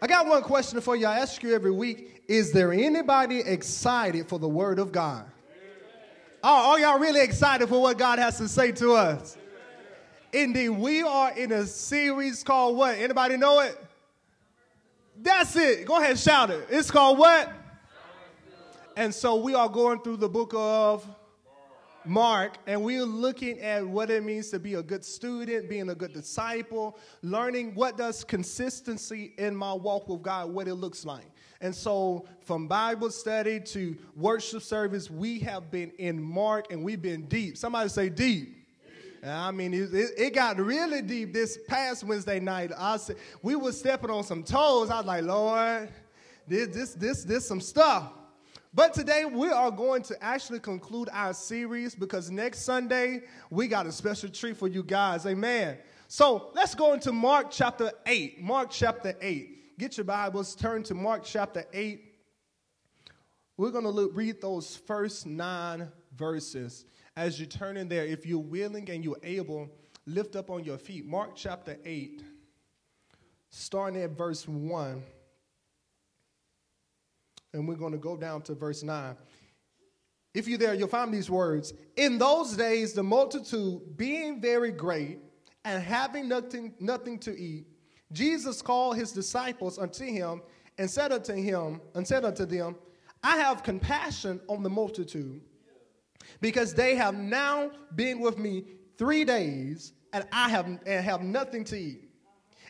I got one question for you. I ask you every week Is there anybody excited for the Word of God? Oh, are y'all really excited for what God has to say to us? Indeed, we are in a series called what? Anybody know it? That's it. Go ahead, shout it. It's called what? And so we are going through the book of Mark, and we're looking at what it means to be a good student, being a good disciple, learning what does consistency in my walk with God, what it looks like. And so, from Bible study to worship service, we have been in Mark, and we've been deep. Somebody say deep. I mean, it, it, got really deep this past Wednesday night. I said, we were stepping on some toes. I was like, Lord, this, this, this, this, some stuff. But today we are going to actually conclude our series because next Sunday we got a special treat for you guys. Amen. So let's go into Mark chapter 8. Mark chapter 8. Get your Bibles, turn to Mark chapter 8. We're going to look, read those first nine verses. As you turn in there, if you're willing and you're able, lift up on your feet. Mark chapter 8, starting at verse 1 and we're going to go down to verse 9. If you're there, you'll find these words. In those days, the multitude being very great and having nothing, nothing to eat, Jesus called his disciples unto him and said unto him, and said unto them, I have compassion on the multitude, because they have now been with me three days, and I have and have nothing to eat.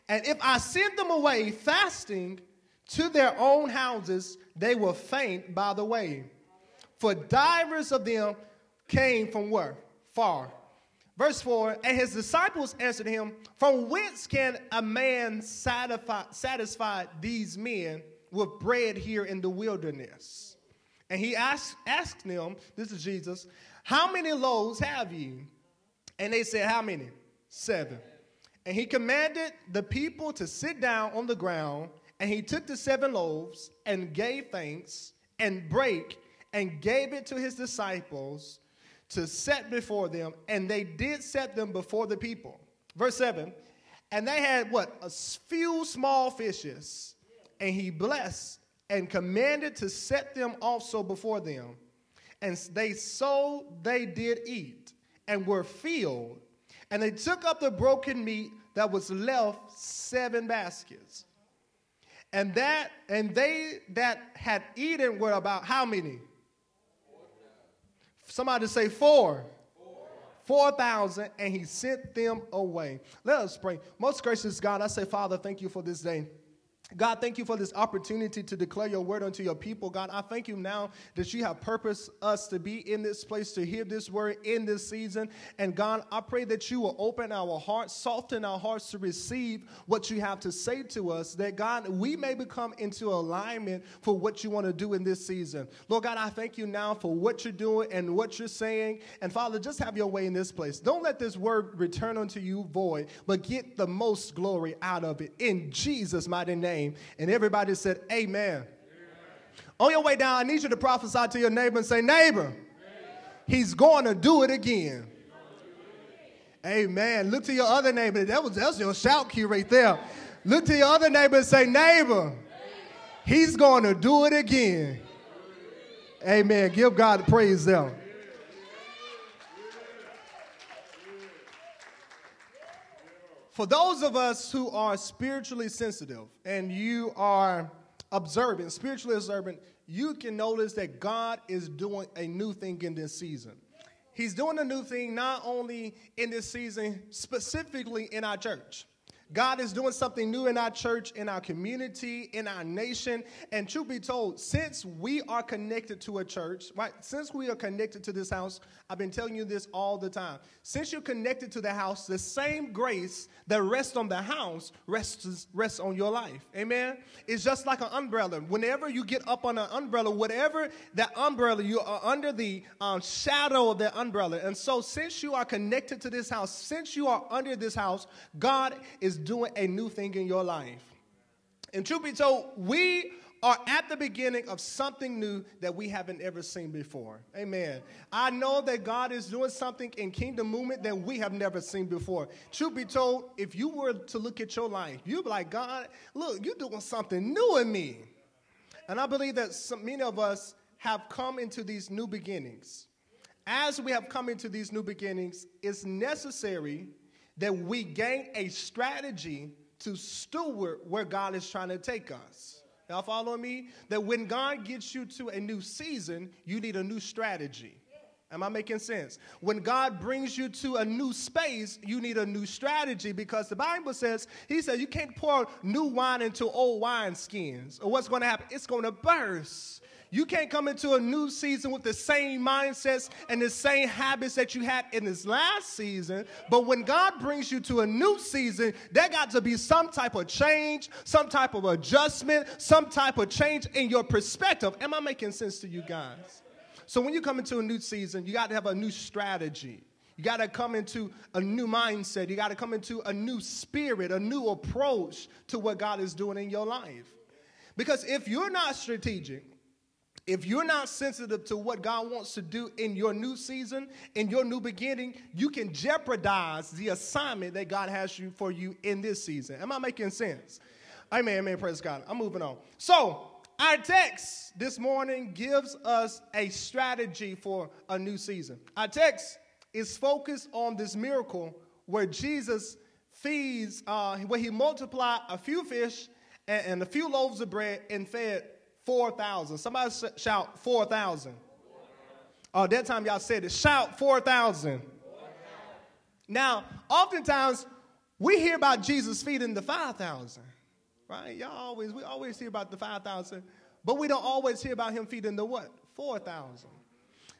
And if I send them away fasting to their own houses, they will faint by the way. For divers of them came from where? Far. Verse 4 And his disciples answered him, From whence can a man satisfy, satisfy these men with bread here in the wilderness? And he asked, asked them, This is Jesus, How many loaves have you? And they said, How many? Seven. And he commanded the people to sit down on the ground. And he took the seven loaves and gave thanks and break and gave it to his disciples to set before them. And they did set them before the people. Verse 7 And they had what? A few small fishes. And he blessed and commanded to set them also before them. And they so they did eat and were filled. And they took up the broken meat that was left, seven baskets. And that and they that had eaten were about how many? Somebody say four. 4,000 and he sent them away. Let us pray. Most gracious God, I say, Father, thank you for this day. God, thank you for this opportunity to declare your word unto your people. God, I thank you now that you have purposed us to be in this place to hear this word in this season. And God, I pray that you will open our hearts, soften our hearts to receive what you have to say to us, that God, we may become into alignment for what you want to do in this season. Lord God, I thank you now for what you're doing and what you're saying. And Father, just have your way in this place. Don't let this word return unto you void, but get the most glory out of it in Jesus' mighty name And everybody said, Amen. Amen. On your way down, I need you to prophesy to your neighbor and say, Neighbor, Amen. he's going to do it again. Amen. Look to your other neighbor. That was, that was your shout key right there. Look to your other neighbor and say, Neighbor, he's going to do it again. Amen. Give God praise them. For those of us who are spiritually sensitive and you are observant, spiritually observant, you can notice that God is doing a new thing in this season. He's doing a new thing not only in this season, specifically in our church. God is doing something new in our church, in our community, in our nation. And truth be told, since we are connected to a church, right? Since we are connected to this house, I've been telling you this all the time. Since you're connected to the house, the same grace that rests on the house rests, rests on your life. Amen? It's just like an umbrella. Whenever you get up on an umbrella, whatever that umbrella, you are under the um, shadow of that umbrella. And so, since you are connected to this house, since you are under this house, God is doing a new thing in your life. And truth be told, we are at the beginning of something new that we haven't ever seen before. Amen. I know that God is doing something in kingdom movement that we have never seen before. Truth be told, if you were to look at your life, you'd be like, God, look, you're doing something new in me. And I believe that some, many of us have come into these new beginnings. As we have come into these new beginnings, it's necessary that we gain a strategy to steward where God is trying to take us. Y'all following me? That when God gets you to a new season, you need a new strategy. Am I making sense? When God brings you to a new space, you need a new strategy because the Bible says, He said, you can't pour new wine into old wine skins. Or what's going to happen? It's going to burst. You can't come into a new season with the same mindsets and the same habits that you had in this last season. But when God brings you to a new season, there got to be some type of change, some type of adjustment, some type of change in your perspective. Am I making sense to you guys? So when you come into a new season, you got to have a new strategy. You got to come into a new mindset. You got to come into a new spirit, a new approach to what God is doing in your life. Because if you're not strategic, if you're not sensitive to what God wants to do in your new season, in your new beginning, you can jeopardize the assignment that God has you for you in this season. Am I making sense? Amen, amen, praise God. I'm moving on. So, our text this morning gives us a strategy for a new season. Our text is focused on this miracle where Jesus feeds, uh, where he multiplied a few fish and, and a few loaves of bread and fed 4,000. Somebody shout 4,000. Oh, that time y'all said it. Shout 4,000. Now, oftentimes we hear about Jesus feeding the 5,000, right? Y'all always, we always hear about the 5,000, but we don't always hear about him feeding the what? 4,000.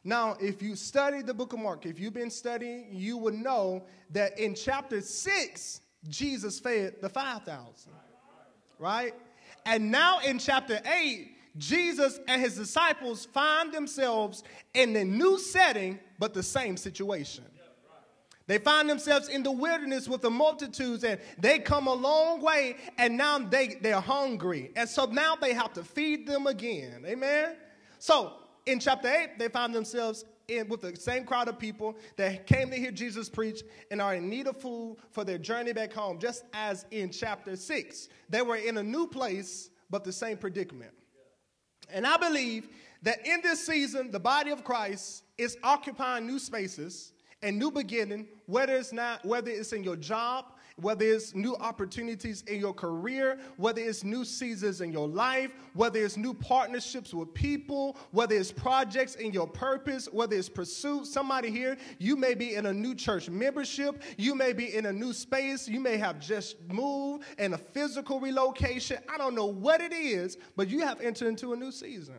Now, if you study the book of Mark, if you've been studying, you would know that in chapter 6, Jesus fed the 5,000, right? And now in chapter 8, Jesus and his disciples find themselves in a new setting, but the same situation. They find themselves in the wilderness with the multitudes, and they come a long way, and now they, they're hungry. And so now they have to feed them again. Amen? So in chapter 8, they find themselves in with the same crowd of people that came to hear Jesus preach and are in need of food for their journey back home, just as in chapter 6. They were in a new place, but the same predicament. And I believe that in this season, the body of Christ is occupying new spaces and new beginning, whether it's not, whether it's in your job, whether it's new opportunities in your career, whether it's new seasons in your life, whether it's new partnerships with people, whether it's projects in your purpose, whether it's pursuit. Somebody here, you may be in a new church membership, you may be in a new space, you may have just moved in a physical relocation. I don't know what it is, but you have entered into a new season.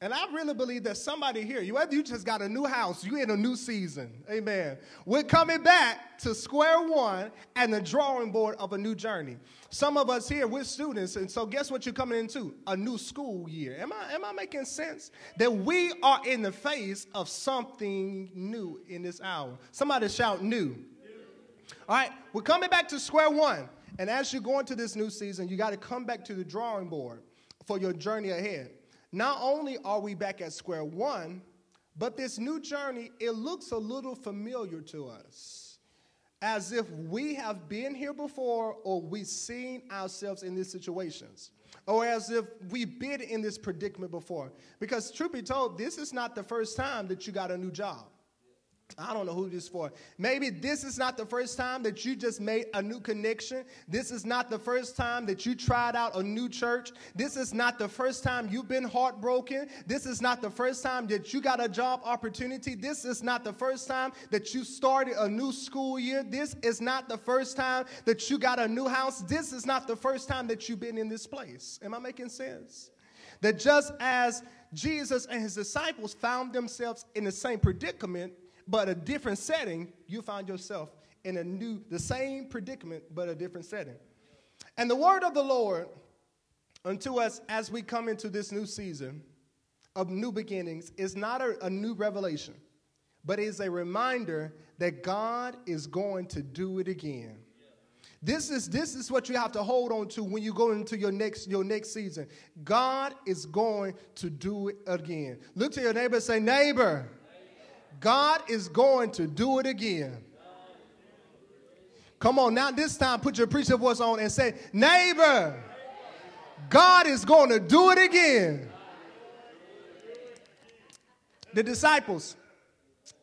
And I really believe that somebody here, you whether you just got a new house, you're in a new season. Amen. We're coming back to square one and the drawing board of a new journey. Some of us here, we're students, and so guess what you're coming into? A new school year. Am I, am I making sense? That we are in the face of something new in this hour. Somebody shout new. All right, we're coming back to square one. And as you go into this new season, you got to come back to the drawing board for your journey ahead. Not only are we back at square one, but this new journey, it looks a little familiar to us. As if we have been here before or we've seen ourselves in these situations. Or as if we've been in this predicament before. Because, truth be told, this is not the first time that you got a new job. I don't know who this for. Maybe this is not the first time that you just made a new connection. This is not the first time that you tried out a new church. This is not the first time you've been heartbroken. This is not the first time that you got a job opportunity. This is not the first time that you started a new school year. This is not the first time that you got a new house. This is not the first time that you've been in this place. Am I making sense? That just as Jesus and his disciples found themselves in the same predicament, but a different setting, you find yourself in a new, the same predicament, but a different setting. And the word of the Lord unto us as we come into this new season of new beginnings is not a, a new revelation, but is a reminder that God is going to do it again. This is this is what you have to hold on to when you go into your next your next season. God is going to do it again. Look to your neighbor and say, neighbor, God is going to do it again. Come on, now this time put your preacher voice on and say, neighbor, God is going to do it again. The disciples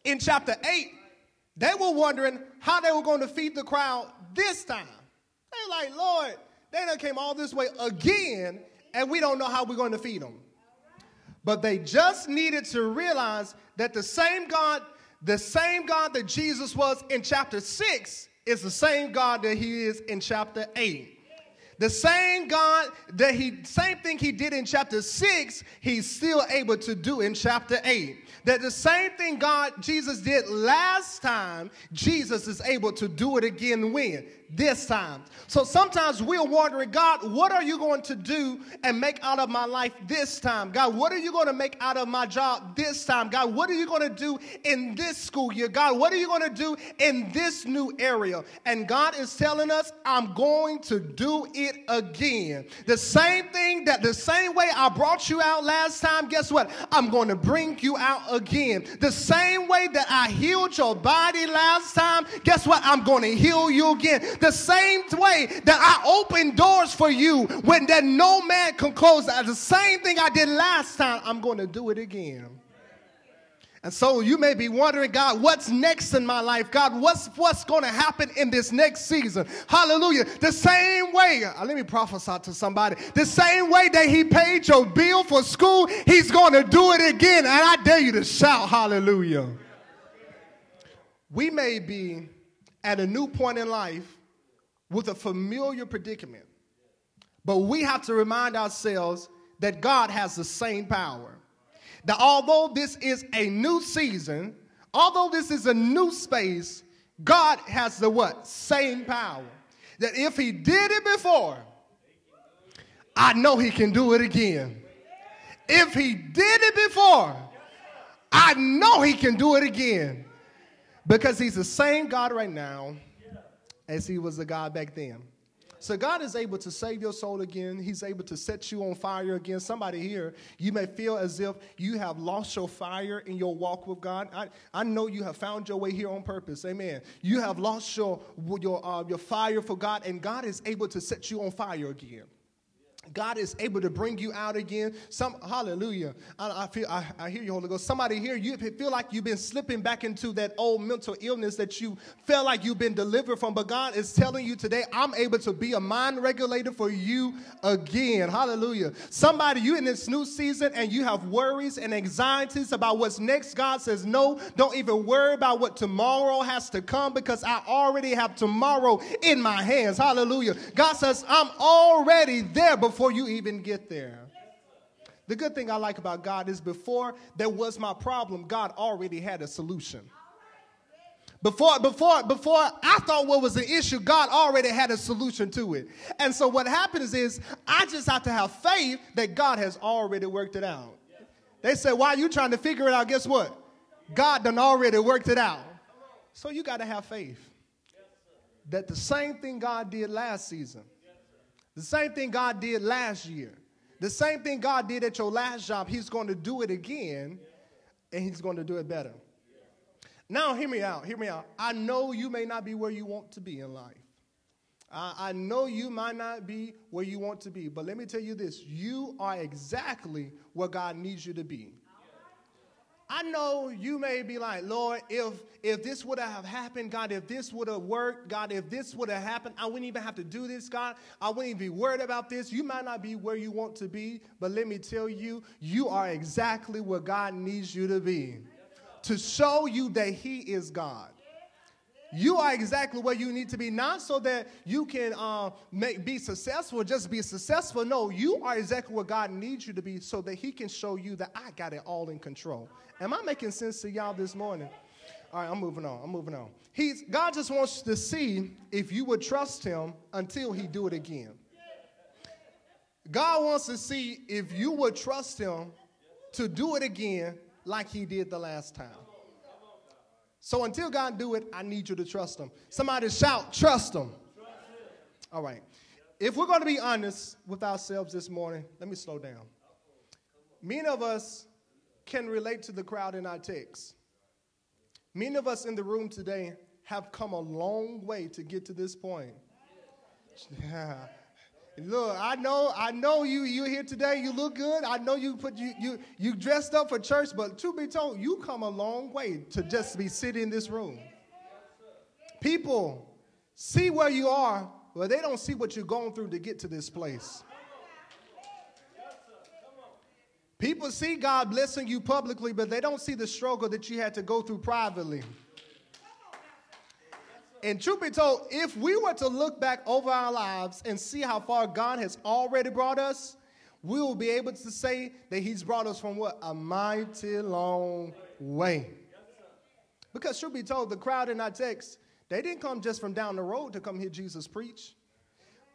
in chapter 8, they were wondering how they were going to feed the crowd this time. They're like, Lord, they done came all this way again, and we don't know how we're going to feed them. But they just needed to realize that the same God, the same God that Jesus was in chapter 6 is the same God that he is in chapter 8. The same God that he, same thing he did in chapter 6, he's still able to do in chapter 8 that the same thing God, Jesus did last time, Jesus is able to do it again when? This time. So sometimes we're wondering, God, what are you going to do and make out of my life this time? God, what are you going to make out of my job this time? God, what are you going to do in this school year? God, what are you going to do in this new area? And God is telling us, I'm going to do it again. The same thing that the same way I brought you out last time, guess what? I'm going to bring you out again. The same way that I healed your body last time, guess what? I'm going to heal you again. The same way that I open doors for you when that no man can close. The same thing I did last time, I'm going to do it again. And so you may be wondering, God, what's next in my life? God, what's what's going to happen in this next season? Hallelujah. The same way, uh, let me prophesy to somebody. The same way that he paid your bill for school, he's going to do it again. And I dare you to shout hallelujah. We may be at a new point in life with a familiar predicament, but we have to remind ourselves that God has the same power that although this is a new season, although this is a new space, God has the what? Same power. That if he did it before, I know he can do it again. If he did it before, I know he can do it again. Because he's the same God right now as he was the God back then. So God is able to save your soul again. He's able to set you on fire again. Somebody here, you may feel as if you have lost your fire in your walk with God. I, I know you have found your way here on purpose. Amen. You have lost your, your, uh, your fire for God, and God is able to set you on fire again. God is able to bring you out again. Some hallelujah. I, I feel I, I, hear you, Holy Ghost. Somebody here, you feel like you've been slipping back into that old mental illness that you felt like you've been delivered from. But God is telling you today, I'm able to be a mind regulator for you again. Hallelujah. Somebody, you in this new season and you have worries and anxieties about what's next. God says, No, don't even worry about what tomorrow has to come because I already have tomorrow in my hands. Hallelujah. God says, I'm already there before before you even get there. The good thing I like about God is before there was my problem, God already had a solution. Before, before, before I thought what was the issue, God already had a solution to it. And so what happens is I just have to have faith that God has already worked it out. They say, why are you trying to figure it out? Guess what? God done already worked it out. So you got to have faith that the same thing God did last season, the same thing God did last year. The same thing God did at your last job, He's going to do it again, and He's going to do it better. Now, hear me out. Hear me out. I know you may not be where you want to be in life. I know you might not be where you want to be, but let me tell you this you are exactly where God needs you to be. I know you may be like, Lord, if if this would have happened, God, if this would have worked, God, if this would have happened, I wouldn't even have to do this, God. I wouldn't even be worried about this. You might not be where you want to be, but let me tell you, you are exactly where God needs you to be. To show you that He is God. You are exactly where you need to be, not so that you can uh, make, be successful, just be successful. No, you are exactly where God needs you to be so that He can show you that I got it all in control. Am I making sense to y'all this morning? All right, I'm moving on. I'm moving on. He's, God just wants to see if you would trust Him until He do it again. God wants to see if you would trust Him to do it again like He did the last time. So until God do it, I need you to trust Him. Somebody shout, trust Him. All right. If we're going to be honest with ourselves this morning, let me slow down. Many of us can relate to the crowd in our text. Many of us in the room today have come a long way to get to this point. Yeah. Look, I know, I know you You're here today. You look good. I know you put you you you dressed up for church, but to be told, you come a long way to just be sitting in this room. People see where you are, but they don't see what you're going through to get to this place. People see God blessing you publicly, but they don't see the struggle that you had to go through privately. And truth be told, if we were to look back over our lives and see how far God has already brought us, we will be able to say that He's brought us from what? A mighty long way. Because truth be told, the crowd in our text, they didn't come just from down the road to come hear Jesus preach.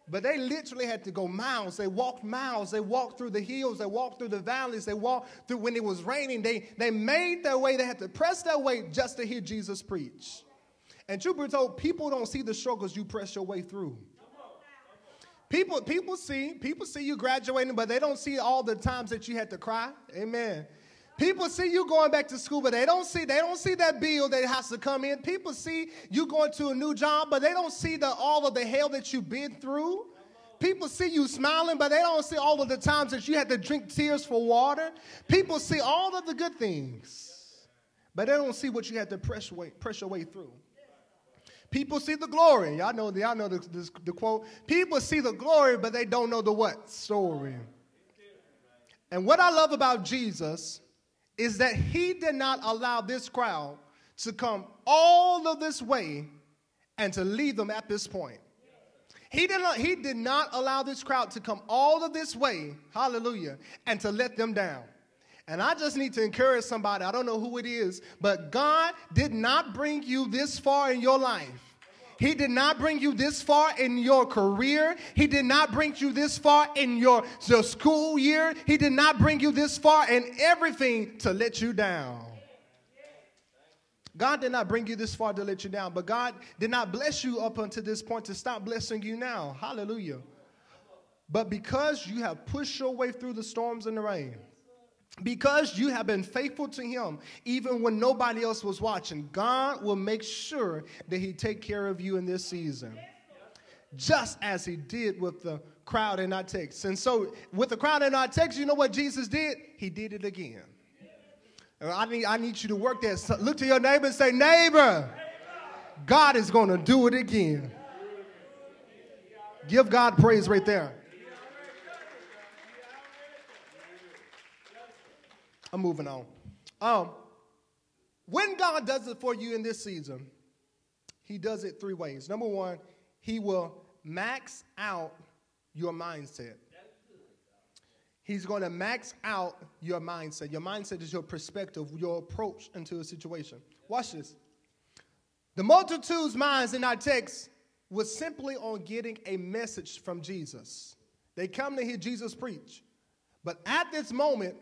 But they literally had to go miles. They walked miles. They walked through the hills. They walked through the valleys. They walked through when it was raining. They, they made their way. They had to press their way just to hear Jesus preach. And truth be told, people don't see the struggles you press your way through. People, people see, people see you graduating, but they don't see all the times that you had to cry. Amen. People see you going back to school, but they don't see they don't see that bill that has to come in. People see you going to a new job, but they don't see the all of the hell that you've been through. People see you smiling, but they don't see all of the times that you had to drink tears for water. People see all of the good things, but they don't see what you had to press, way, press your way through. People see the glory. Y'all know, y'all know the, the, quote. People see the glory, but they don't know the what? Story. And what I love about Jesus is that he did not allow this crowd to come all of this way and to leave them at this point. He did, not, he did not allow this crowd to come all of this way, hallelujah, and to let them down. And I just need to encourage somebody, I don't know who it is, but God did not bring you this far in your life. He did not bring you this far in your career. He did not bring you this far in your, your school year. He did not bring you this far in everything to let you down. God did not bring you this far to let you down, but God did not bless you up until this point to stop blessing you now. Hallelujah. But because you have pushed your way through the storms and the rain, because you have been faithful to him even when nobody else was watching god will make sure that he take care of you in this season. Just as he did with the crowd in our text. And so with the crowd in our text you know what jesus did? He did it again. I need, I need you to work that. So look to your neighbor and say neighbor god is going to do it again. Give god praise right there I'm moving on. Um, when God does it for you in this season, He does it three ways. Number one, He will max out your mindset. He's going to max out your mindset. Your mindset is your perspective, your approach into a situation. Watch this. The multitude's minds in our text was simply on getting a message from Jesus. They come to hear Jesus preach. But at this moment,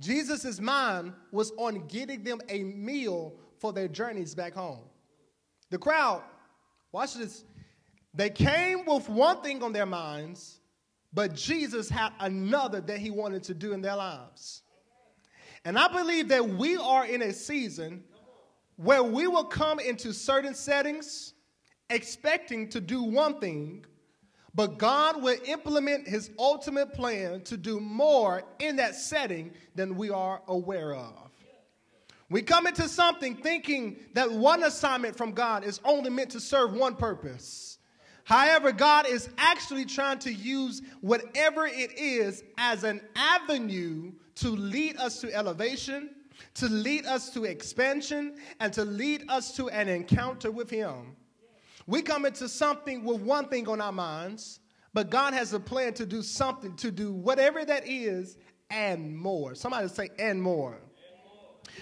Jesus' mind was on getting them a meal for their journeys back home. The crowd, watch this, they came with one thing on their minds, but Jesus had another that he wanted to do in their lives. And I believe that we are in a season where we will come into certain settings expecting to do one thing, but God will implement his ultimate plan to do more in that setting than we are aware of. We come into something thinking that one assignment from God is only meant to serve one purpose. However, God is actually trying to use whatever it is as an avenue to lead us to elevation, to lead us to expansion, and to lead us to an encounter with Him. We come into something with one thing on our minds, but God has a plan to do something, to do whatever that is and more. Somebody say, and more.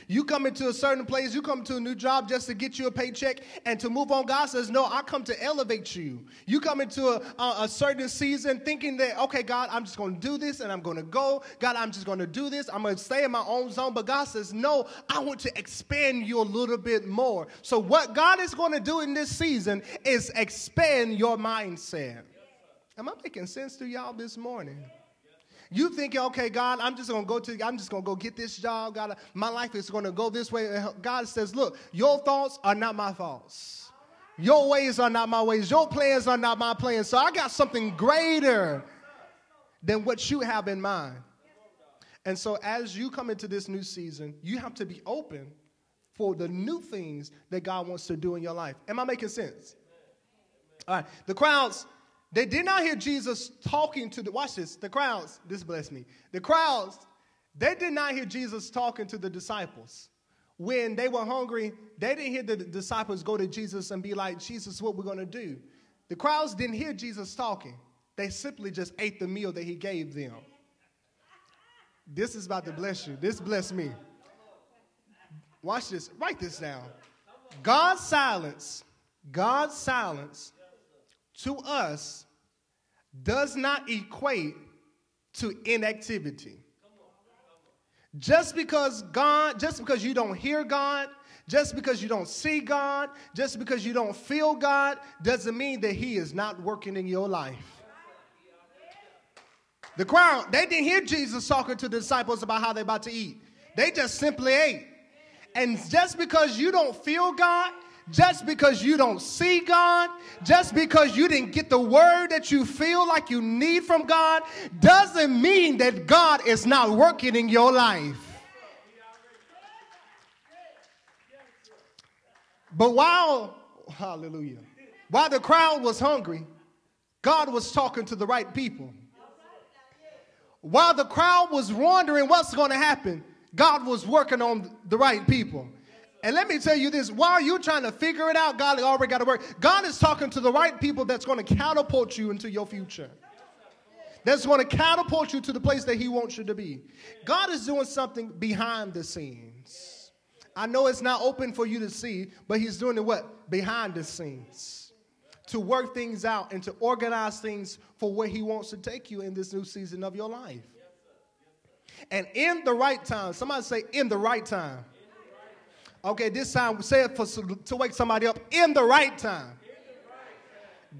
You come into a certain place, you come to a new job just to get you a paycheck and to move on. God says, No, I come to elevate you. You come into a, a, a certain season thinking that, okay, God, I'm just going to do this and I'm going to go. God, I'm just going to do this. I'm going to stay in my own zone. But God says, No, I want to expand you a little bit more. So, what God is going to do in this season is expand your mindset. Am I making sense to y'all this morning? You thinking, okay, God, I'm just gonna go to, I'm just gonna go get this job. God, my life is gonna go this way. God says, look, your thoughts are not my thoughts. Your ways are not my ways. Your plans are not my plans. So I got something greater than what you have in mind. And so as you come into this new season, you have to be open for the new things that God wants to do in your life. Am I making sense? All right. The crowds they did not hear Jesus talking to the, watch this, the crowds, this bless me. The crowds, they did not hear Jesus talking to the disciples. When they were hungry, they didn't hear the disciples go to Jesus and be like, Jesus, what we're going to do. The crowds didn't hear Jesus talking. They simply just ate the meal that he gave them. This is about to bless you. This bless me. Watch this. Write this down. God's silence, God's silence to us does not equate to inactivity. Just because God, just because you don't hear God, just because you don't see God, just because you don't feel God, doesn't mean that He is not working in your life. The crowd, they didn't hear Jesus talking to the disciples about how they're about to eat. They just simply ate. And just because you don't feel God, just because you don't see God, just because you didn't get the word that you feel like you need from God, doesn't mean that God is not working in your life. But while, hallelujah, while the crowd was hungry, God was talking to the right people. While the crowd was wondering what's going to happen, God was working on the right people. And let me tell you this while you're trying to figure it out, God already got to work. God is talking to the right people that's going to catapult you into your future. That's going to catapult you to the place that He wants you to be. God is doing something behind the scenes. I know it's not open for you to see, but He's doing it what? Behind the scenes. To work things out and to organize things for where He wants to take you in this new season of your life. And in the right time, somebody say, in the right time. Okay, this time say it for, to wake somebody up in the right time.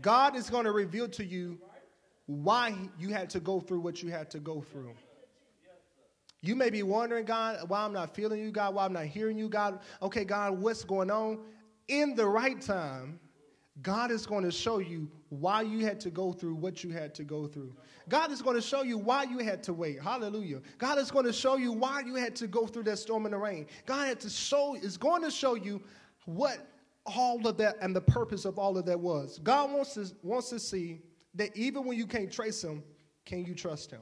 God is going to reveal to you why you had to go through what you had to go through. You may be wondering, God, why I'm not feeling you, God, why I'm not hearing you, God. Okay, God, what's going on? In the right time, God is going to show you why you had to go through what you had to go through. God is going to show you why you had to wait. Hallelujah. God is going to show you why you had to go through that storm and the rain. God had to show is going to show you what all of that and the purpose of all of that was. God wants to wants to see that even when you can't trace him, can you trust him?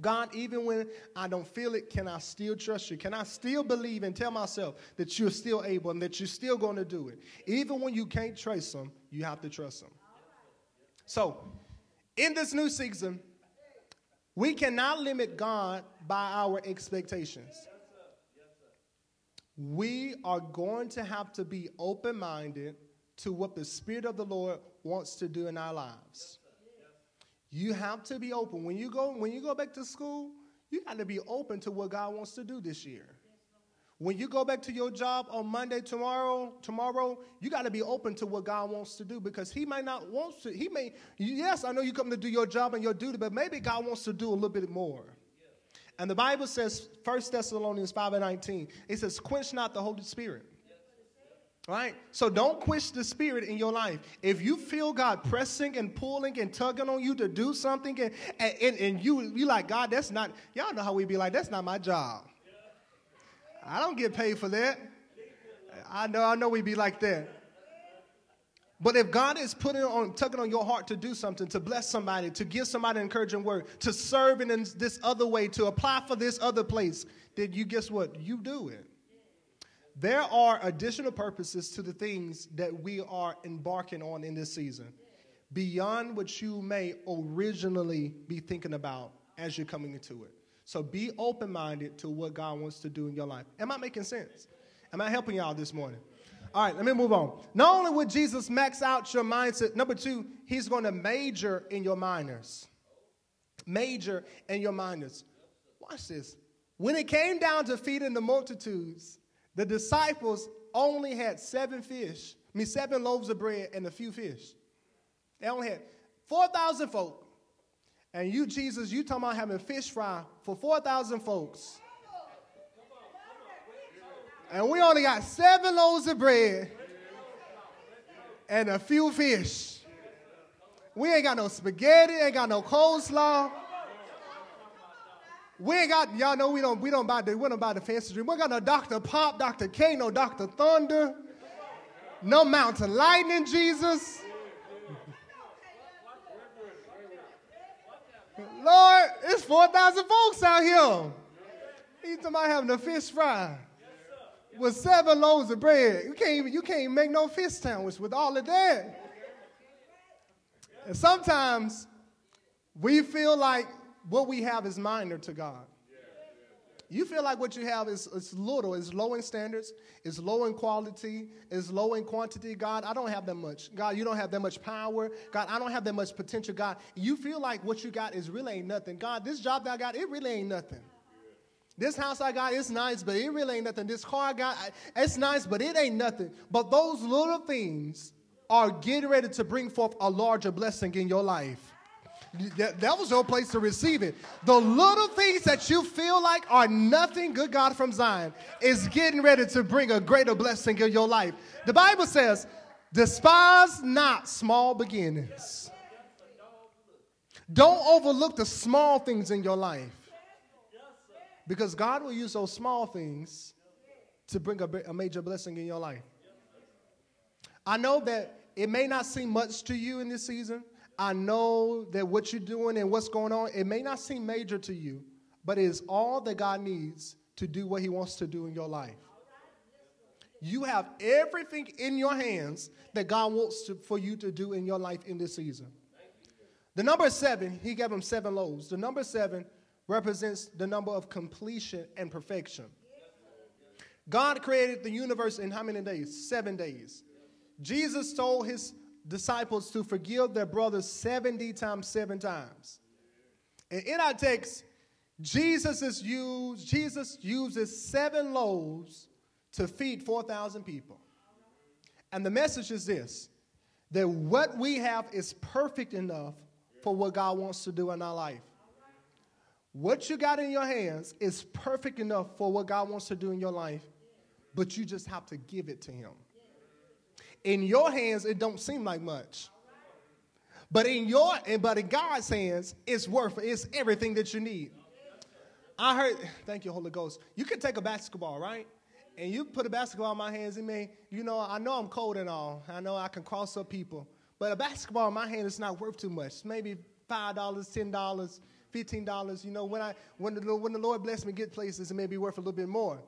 God, even when I don't feel it, can I still trust you? Can I still believe and tell myself that you're still able and that you're still going to do it? Even when you can't trace them, you have to trust them. So, in this new season, we cannot limit God by our expectations. We are going to have to be open minded to what the Spirit of the Lord wants to do in our lives. You have to be open. When you go, when you go back to school, you got to be open to what God wants to do this year. When you go back to your job on Monday, tomorrow, tomorrow, you got to be open to what God wants to do because He might not want to. He may, yes, I know you come to do your job and your duty, but maybe God wants to do a little bit more. And the Bible says, 1 Thessalonians 5 and 19, it says, quench not the Holy Spirit. Right? So don't quench the spirit in your life. If you feel God pressing and pulling and tugging on you to do something, and, and, and you you like, God, that's not, y'all know how we be like, that's not my job. I don't get paid for that. I know, I know we be like that. But if God is putting on, tugging on your heart to do something, to bless somebody, to give somebody an encouraging word, to serve in this other way, to apply for this other place, then you guess what? You do it. There are additional purposes to the things that we are embarking on in this season, beyond what you may originally be thinking about as you're coming into it. So be open minded to what God wants to do in your life. Am I making sense? Am I helping y'all this morning? All right, let me move on. Not only would Jesus max out your mindset, number two, he's going to major in your minors. Major in your minors. Watch this. When it came down to feeding the multitudes, the disciples only had seven fish, I mean, seven loaves of bread and a few fish. They only had 4,000 folk. And you, Jesus, you talking about having fish fry for 4,000 folks. And we only got seven loaves of bread and a few fish. We ain't got no spaghetti, ain't got no coleslaw. We ain't got, y'all know we don't we don't buy the we don't buy the fancy drink. We got no Dr. Pop, Dr. K, no Dr. Thunder, no Mountain Lightning, Jesus. Lord, it's 4,000 folks out here. He's talking about having a fish fry with seven loaves of bread. You can't even, you can't make no fish sandwich with all of that. And sometimes we feel like what we have is minor to God. You feel like what you have is, is little, is low in standards, is low in quality, is low in quantity. God, I don't have that much. God, you don't have that much power. God, I don't have that much potential. God, you feel like what you got is really ain't nothing. God, this job that I got, it really ain't nothing. This house I got, it's nice, but it really ain't nothing. This car I got, it's nice, but it ain't nothing. But those little things are getting ready to bring forth a larger blessing in your life. That, that was your place to receive it. The little things that you feel like are nothing, good God from Zion, is getting ready to bring a greater blessing in your life. The Bible says, despise not small beginnings. Don't overlook the small things in your life. Because God will use those small things to bring a, a major blessing in your life. I know that it may not seem much to you in this season. I know that what you're doing and what's going on, it may not seem major to you, but it is all that God needs to do what He wants to do in your life. You have everything in your hands that God wants to, for you to do in your life in this season. The number seven, He gave him seven loaves. The number seven represents the number of completion and perfection. God created the universe in how many days? Seven days. Jesus told his disciples to forgive their brothers 70 times, seven times. And in our text, Jesus is used, Jesus uses seven loaves to feed 4,000 people. And the message is this that what we have is perfect enough for what God wants to do in our life. What you got in your hands is perfect enough for what God wants to do in your life, but you just have to give it to Him. In your hands, it don't seem like much. But in your but in God's hands, it's worth it's everything that you need. I heard, thank you, Holy Ghost. You can take a basketball, right? And you put a basketball in my hands, it may, you know, I know I'm cold and all. I know I can cross up people. But a basketball in my hand is not worth too much. Maybe $5, $10, $15. You know, when I when the, when the Lord bless me get places, it may be worth a little bit more.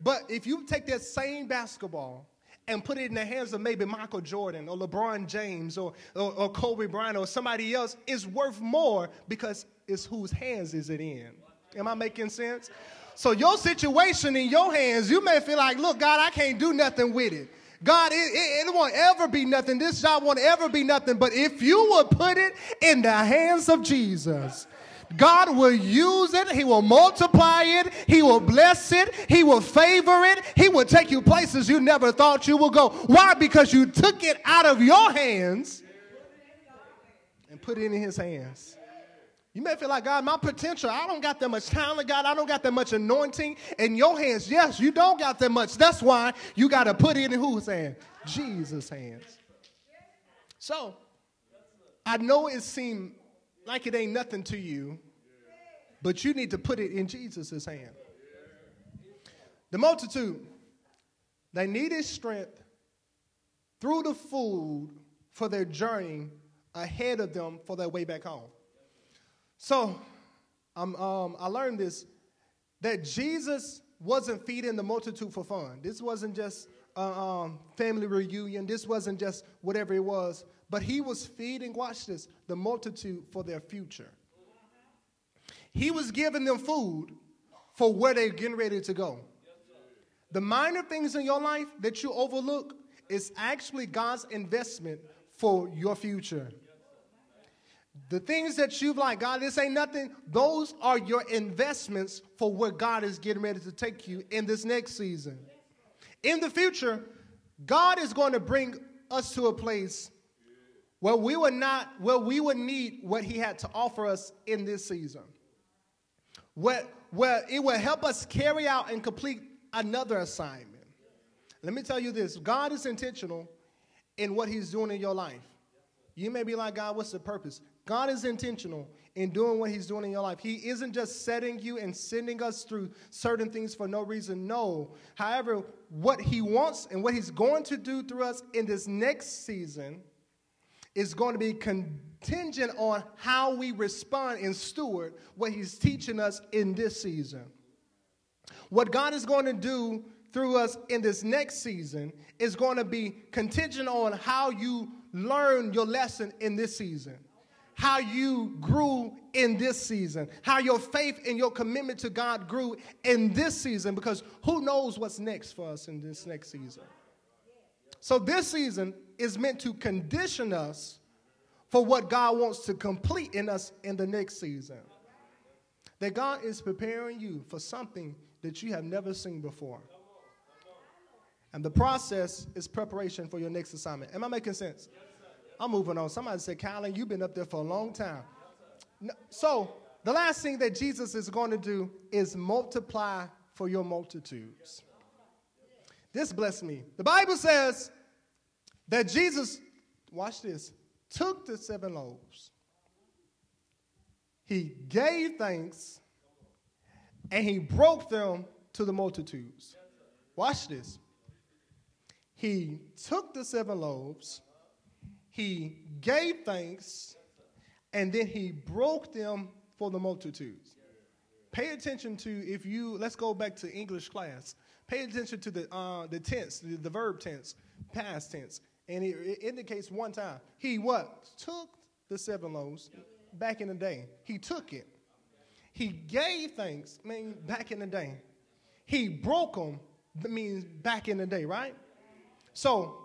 But if you take that same basketball and put it in the hands of maybe Michael Jordan or LeBron James or, or, or Kobe Bryant or somebody else, is worth more because it's whose hands is it in. Am I making sense? So your situation in your hands, you may feel like, look, God, I can't do nothing with it. God, it, it, it, won't ever be nothing. This job won't ever be nothing. But if you would put it in the hands of Jesus, God will use it. He will multiply it. He will bless it. He will favor it. He will take you places you never thought you would go. Why? Because you took it out of your hands and put it in his hands. You may feel like, God, my potential, I don't got that much talent, God. I don't got that much anointing in your hands. Yes, you don't got that much. That's why you got to put it in whose hands? Jesus' hands. So, I know it seemed like it ain't nothing to you, but you need to put it in Jesus' hand. The multitude, they needed strength through the food for their journey ahead of them for their way back home. So um, um, I learned this that Jesus wasn't feeding the multitude for fun. This wasn't just a um, family reunion. This wasn't just whatever it was. But he was feeding, watch this, the multitude for their future. He was giving them food for where they're getting ready to go. The minor things in your life that you overlook is actually God's investment for your future. The things that you've like, God, this ain't nothing, those are your investments for where God is getting ready to take you in this next season. In the future, God is going to bring us to a place where we would not, well, we would need what He had to offer us in this season. Where, where it will help us carry out and complete another assignment. Let me tell you this God is intentional in what He's doing in your life. You may be like, God, what's the purpose? God is intentional in doing what He's doing in your life. He isn't just setting you and sending us through certain things for no reason. No. However, what He wants and what He's going to do through us in this next season is going to be contingent on how we respond and steward what He's teaching us in this season. What God is going to do through us in this next season is going to be contingent on how you learn your lesson in this season, how you grew in this season, how your faith and your commitment to God grew in this season, because who knows what's next for us in this next season. So, this season is meant to condition us for what God wants to complete in us in the next season. That God is preparing you for something that you have never seen before. And the process is preparation for your next assignment. Am I making sense? I'm moving on. Somebody said, Kylan, you've been up there for a long time. So, the last thing that Jesus is going to do is multiply for your multitudes. This blessed me. The Bible says that Jesus, watch this, took the seven loaves, he gave thanks, and he broke them to the multitudes. Watch this. He took the seven loaves, he gave thanks, and then he broke them for the multitudes. Pay attention to if you let's go back to English class. Pay attention to the uh, the tense, the, the verb tense, past tense, and it, it, indicates one time. He what took the seven loaves back in the day. He took it. He gave thanks. I mean, back in the day. He broke them. Means back in the day, right? So,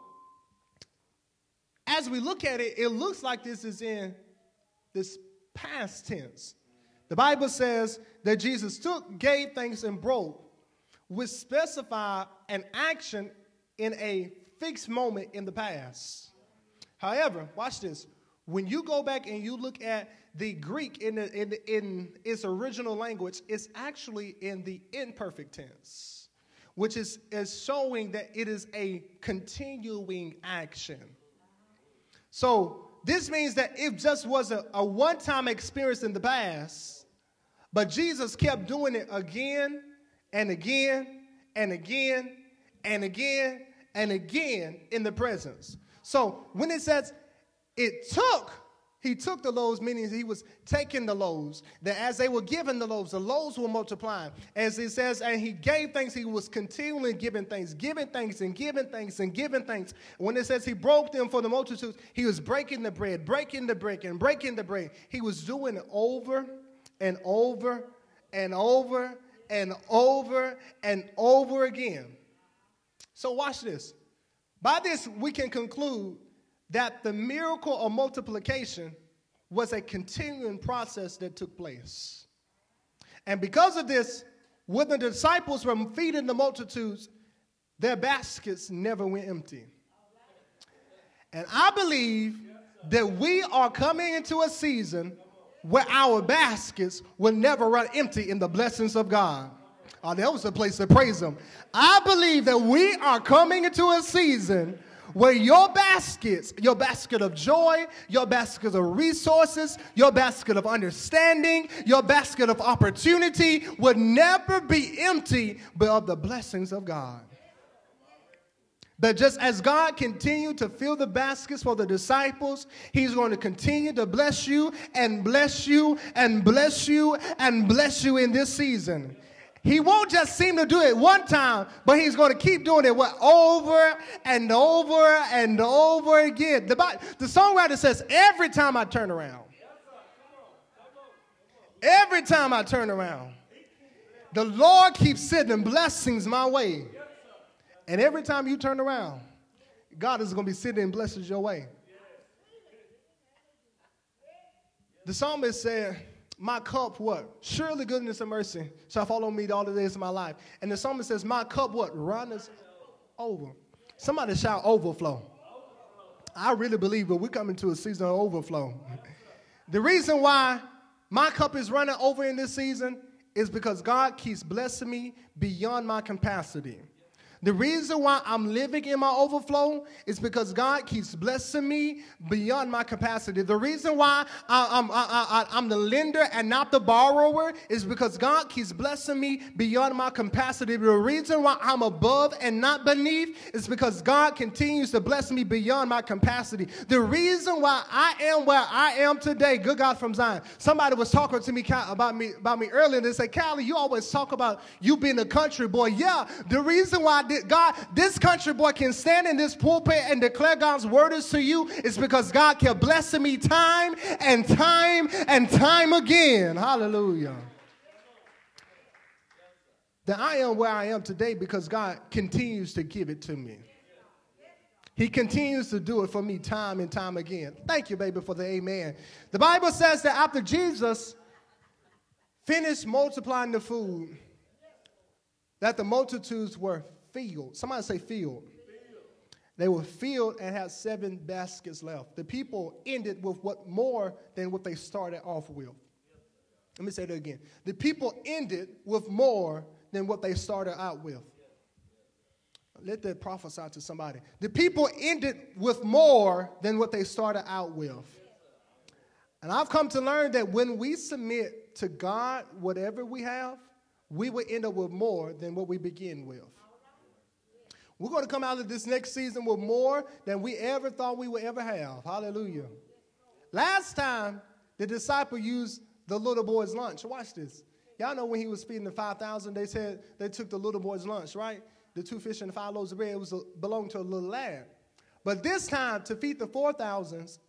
as we look at it, it looks like this is in this past tense. The Bible says that Jesus took, gave thanks, and broke, which specify an action in a fixed moment in the past. However, watch this. When you go back and you look at the Greek in, the, in, in its original language, it's actually in the imperfect tense, which is, is showing that it is a continuing action. So this means that it just was a, a one time experience in the past, but Jesus kept doing it again and again and again and again and again in the presence. So when it says it took he took the loaves, meaning he was taking the loaves. That as they were given the loaves, the loaves were multiplying. As it says, and he gave thanks, he was continually giving thanks, giving thanks and giving thanks and giving thanks. When it says he broke them for the multitudes, he was breaking the bread, breaking the bread, and breaking the bread. He was doing it over and over and over and over and over again. So watch this. By this, we can conclude that the miracle of multiplication was a continuing process that took place. And because of this, when the disciples were feeding the multitudes, their baskets never went empty. And I believe that we are coming into a season where our baskets will never run empty in the blessings of God. Oh, that was a place to praise Him. I believe that we are coming into a season where your baskets, your basket of joy, your basket of resources, your basket of understanding, your basket of opportunity would never be empty but of the blessings of God. That just as God continued to fill the baskets for the disciples, He's going to continue to bless you and bless you and bless you and bless you in this season. He won't just seem to do it one time, but he's going to keep doing it what, over and over and over again. The, the songwriter says, every time I turn around, Every time I turn around, the Lord keeps sending blessings my way. And every time you turn around, God is going to be sending blessings your way. The psalmist said, My cup, what? Surely goodness and mercy shall follow me all the days of my life. And the psalmist says, My cup, what? Runneth over. Somebody shout overflow. I really believe that we're coming to a season of overflow. The reason why my cup is running over in this season is because God keeps blessing me beyond my capacity. The reason why I'm living in my overflow is because God keeps blessing me beyond my capacity. The reason why I, am I, I, I'm the lender and not the borrower is because God keeps blessing me beyond my capacity. The reason why I'm above and not beneath is because God continues to bless me beyond my capacity. The reason why I am where I am today, good God from Zion. Somebody was talking to me about me about me earlier and they said, Callie, you always talk about you being a country boy. Yeah, the reason why I God, this country boy can stand in this pulpit and declare God's word is to you is because God kept blessing me time and time and time again. Hallelujah. That I am where I am today because God continues to give it to me. He continues to do it for me time and time again. Thank you, baby, for the amen. The Bible says that after Jesus finished multiplying the food, that the multitudes were filled. Somebody say filled. They were filled and had seven baskets left. The people ended with what more than what they started off with. Let me say that again. The people ended with more than what they started out with. Let that prophesy to somebody. The people ended with more than what they started out with. And I've come to learn that when we submit to God whatever we have, we will end up with more than what we begin with. We're going to come out of this next season with more than we ever thought we would ever have. Hallelujah. Last time, the disciple used the little boy's lunch. Watch this. Y'all know when he was feeding the 5,000, they said they took the little boy's lunch, right? The two fish and the five loaves of bread, was a, belonged to a little lad. But this time, to feed the 4,000s,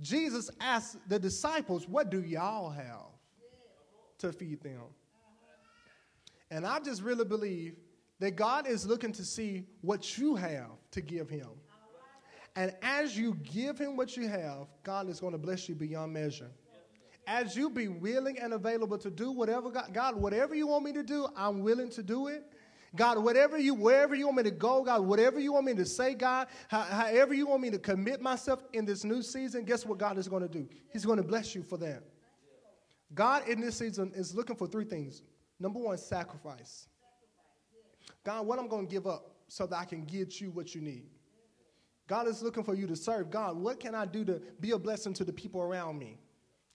Jesus asked the disciples, What do y'all have to feed them? And I just really believe that God is looking to see what you have to give him. And as you give him what you have, God is going to bless you beyond measure. As you be willing and available to do whatever God, God, whatever you want me to do, I'm willing to do it. God, whatever you, wherever you want me to go, God, whatever you want me to say, God, however you want me to commit myself in this new season, guess what God is going to do? He's going to bless you for that. God in this season is looking for three things. Number one, sacrifice. God, what I'm going to give up so that I can get you what you need. God is looking for you to serve. God, what can I do to be a blessing to the people around me?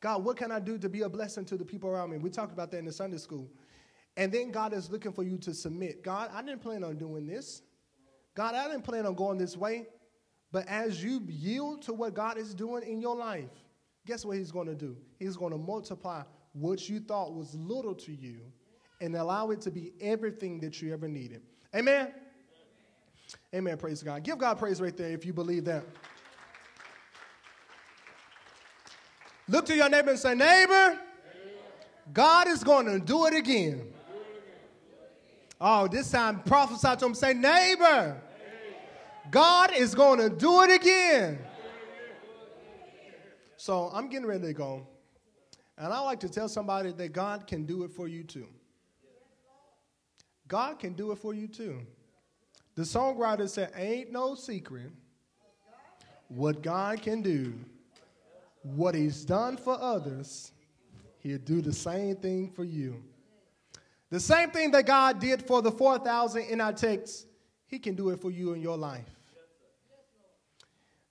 God, what can I do to be a blessing to the people around me? We talked about that in the Sunday school. And then God is looking for you to submit. God, I didn't plan on doing this. God, I didn't plan on going this way. But as you yield to what God is doing in your life, guess what He's going to do? He's going to multiply what you thought was little to you and allow it to be everything that you ever needed. Amen? Amen. Praise God. Give God praise right there if you believe that. Look to your neighbor and say, Neighbor, God is going to do it again. Oh, this time prophesy to him, say, Neighbor, God is going to do it again. So I'm getting ready to go. And I like to tell somebody that God can do it for you too. God can do it for you too. The songwriter said, Ain't no secret what God can do. What He's done for others, He'll do the same thing for you. The same thing that God did for the 4,000 in our text, He can do it for you in your life.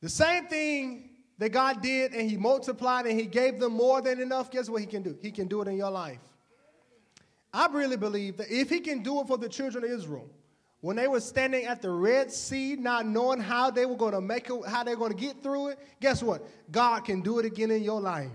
The same thing that God did and He multiplied and He gave them more than enough, guess what He can do? He can do it in your life. I really believe that if he can do it for the children of Israel, when they were standing at the Red Sea, not knowing how they were going to make it, how they were going to get through it, guess what? God can do it again in your life.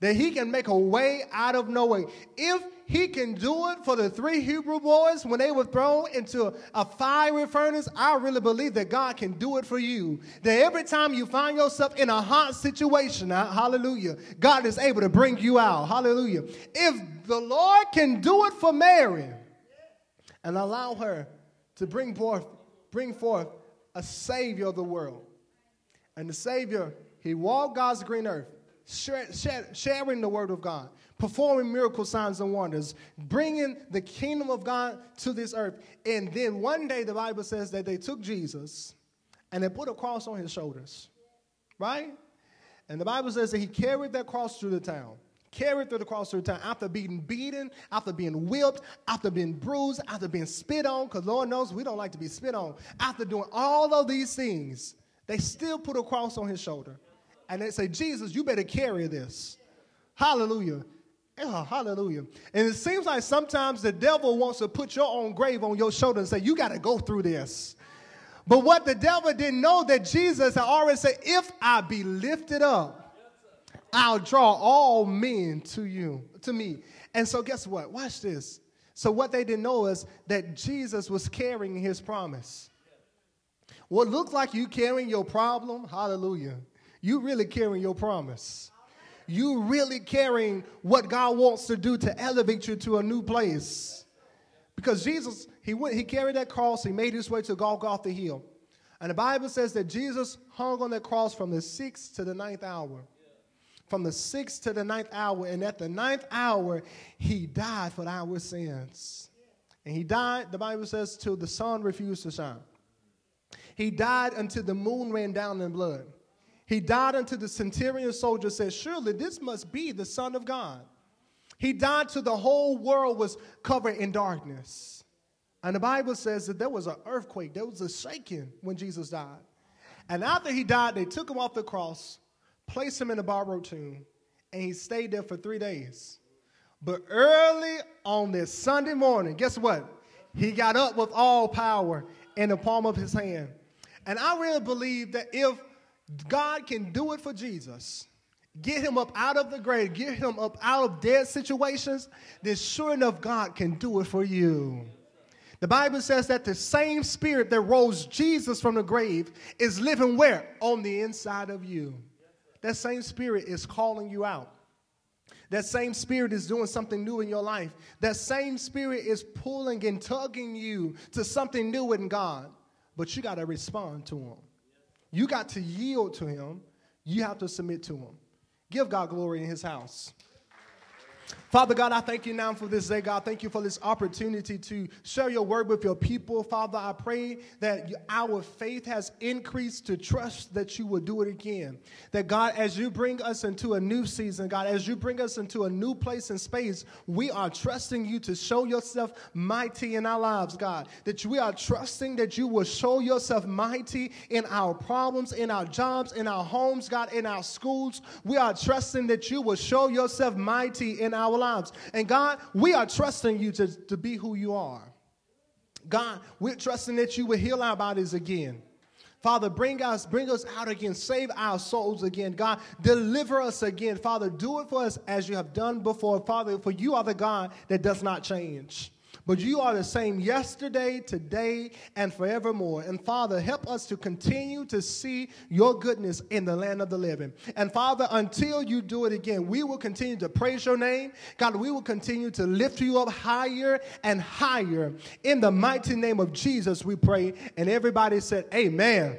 That he can make a way out of no way. If he can do it for the three Hebrew boys when they were thrown into a fiery furnace, I really believe that God can do it for you. That every time you find yourself in a hot situation, uh, hallelujah, God is able to bring you out. Hallelujah. If the Lord can do it for Mary and allow her to bring forth, bring forth a Savior of the world, and the Savior, he walked God's green earth sharing the word of God, performing miracle signs and wonders, bringing the kingdom of God to this earth. And then one day the Bible says that they took Jesus and they put a cross on his shoulders, right? And the Bible says that he carried that cross through the town. Carried through the cross through the town after being beaten, after being whipped, after being bruised, after being spit on, because Lord knows we don't like to be spit on. After doing all of these things, they still put a cross on his shoulder and they say, Jesus, you better carry this. Hallelujah. Oh, hallelujah. And it seems like sometimes the devil wants to put your own grave on your shoulder and say, You got to go through this. But what the devil didn't know that Jesus had already said, If I be lifted up, I'll draw all men to you, to me. And so, guess what? Watch this. So, what they didn't know is that Jesus was carrying his promise. What looked like you carrying your problem, hallelujah you really carrying your promise. You really carrying what God wants to do to elevate you to a new place. Because Jesus, he went, he carried that cross, he made his way to Golgotha Hill. And the Bible says that Jesus hung on that cross from the sixth to the ninth hour. From the sixth to the ninth hour. And at the ninth hour, he died for our sins. And he died, the Bible says, till the sun refused to shine. He died until the moon ran down in blood. He died unto the centurion soldier said, Surely this must be the Son of God. He died till the whole world was covered in darkness. And the Bible says that there was an earthquake, there was a shaking when Jesus died. And after he died, they took him off the cross, placed him in a borrowed tomb, and he stayed there for three days. But early on this Sunday morning, guess what? He got up with all power in the palm of his hand. And I really believe that if God can do it for Jesus. Get him up out of the grave, get him up out of dead situations, then sure enough, God can do it for you. The Bible says that the same spirit that rose Jesus from the grave is living where? On the inside of you. That same spirit is calling you out. That same spirit is doing something new in your life. That same spirit is pulling and tugging you to something new in God. But you got to respond to him. You got to yield to him. You have to submit to him. Give God glory in his house. Father God, I thank you now for this day, God. Thank you for this opportunity to share your word with your people. Father, I pray that our faith has increased to trust that you will do it again. That God, as you bring us into a new season, God, as you bring us into a new place and space, we are trusting you to show yourself mighty in our lives, God. That we are trusting that you will show yourself mighty in our problems, in our jobs, in our homes, God, in our schools. We are trusting that you will show yourself mighty in our lives. And God, we are trusting you to, to be who you are. God, we're trusting that you will heal our bodies again. Father, bring us, bring us out again. Save our souls again. God, deliver us again. Father, do it for us as you have done before. Father, for you are the God that does not change. But you are the same yesterday, today, and forevermore. And Father, help us to continue to see your goodness in the land of the living. And Father, until you do it again, we will continue to praise your name. God, we will continue to lift you up higher and higher. In the mighty name of Jesus, we pray. And everybody said, Amen.